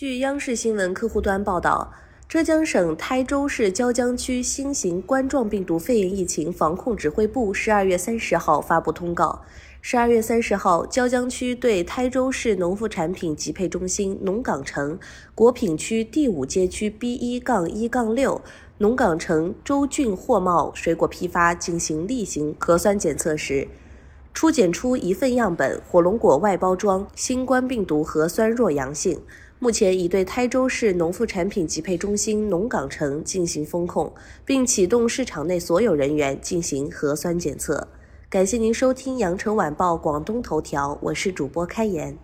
据央视新闻客户端报道，浙江省台州市椒江区新型冠状病毒肺炎疫情防控指挥部十二月三十号发布通告。十二月三十号，椒江区对台州市农副产品集配中心农岗城果品区第五街区 B 一杠一杠六农岗城周俊货贸水果批发进行例行核酸检测时，初检出一份样本火龙果外包装新冠病毒核酸弱阳性。目前已对台州市农副产品集配中心农港城进行封控，并启动市场内所有人员进行核酸检测。感谢您收听羊城晚报广东头条，我是主播开言。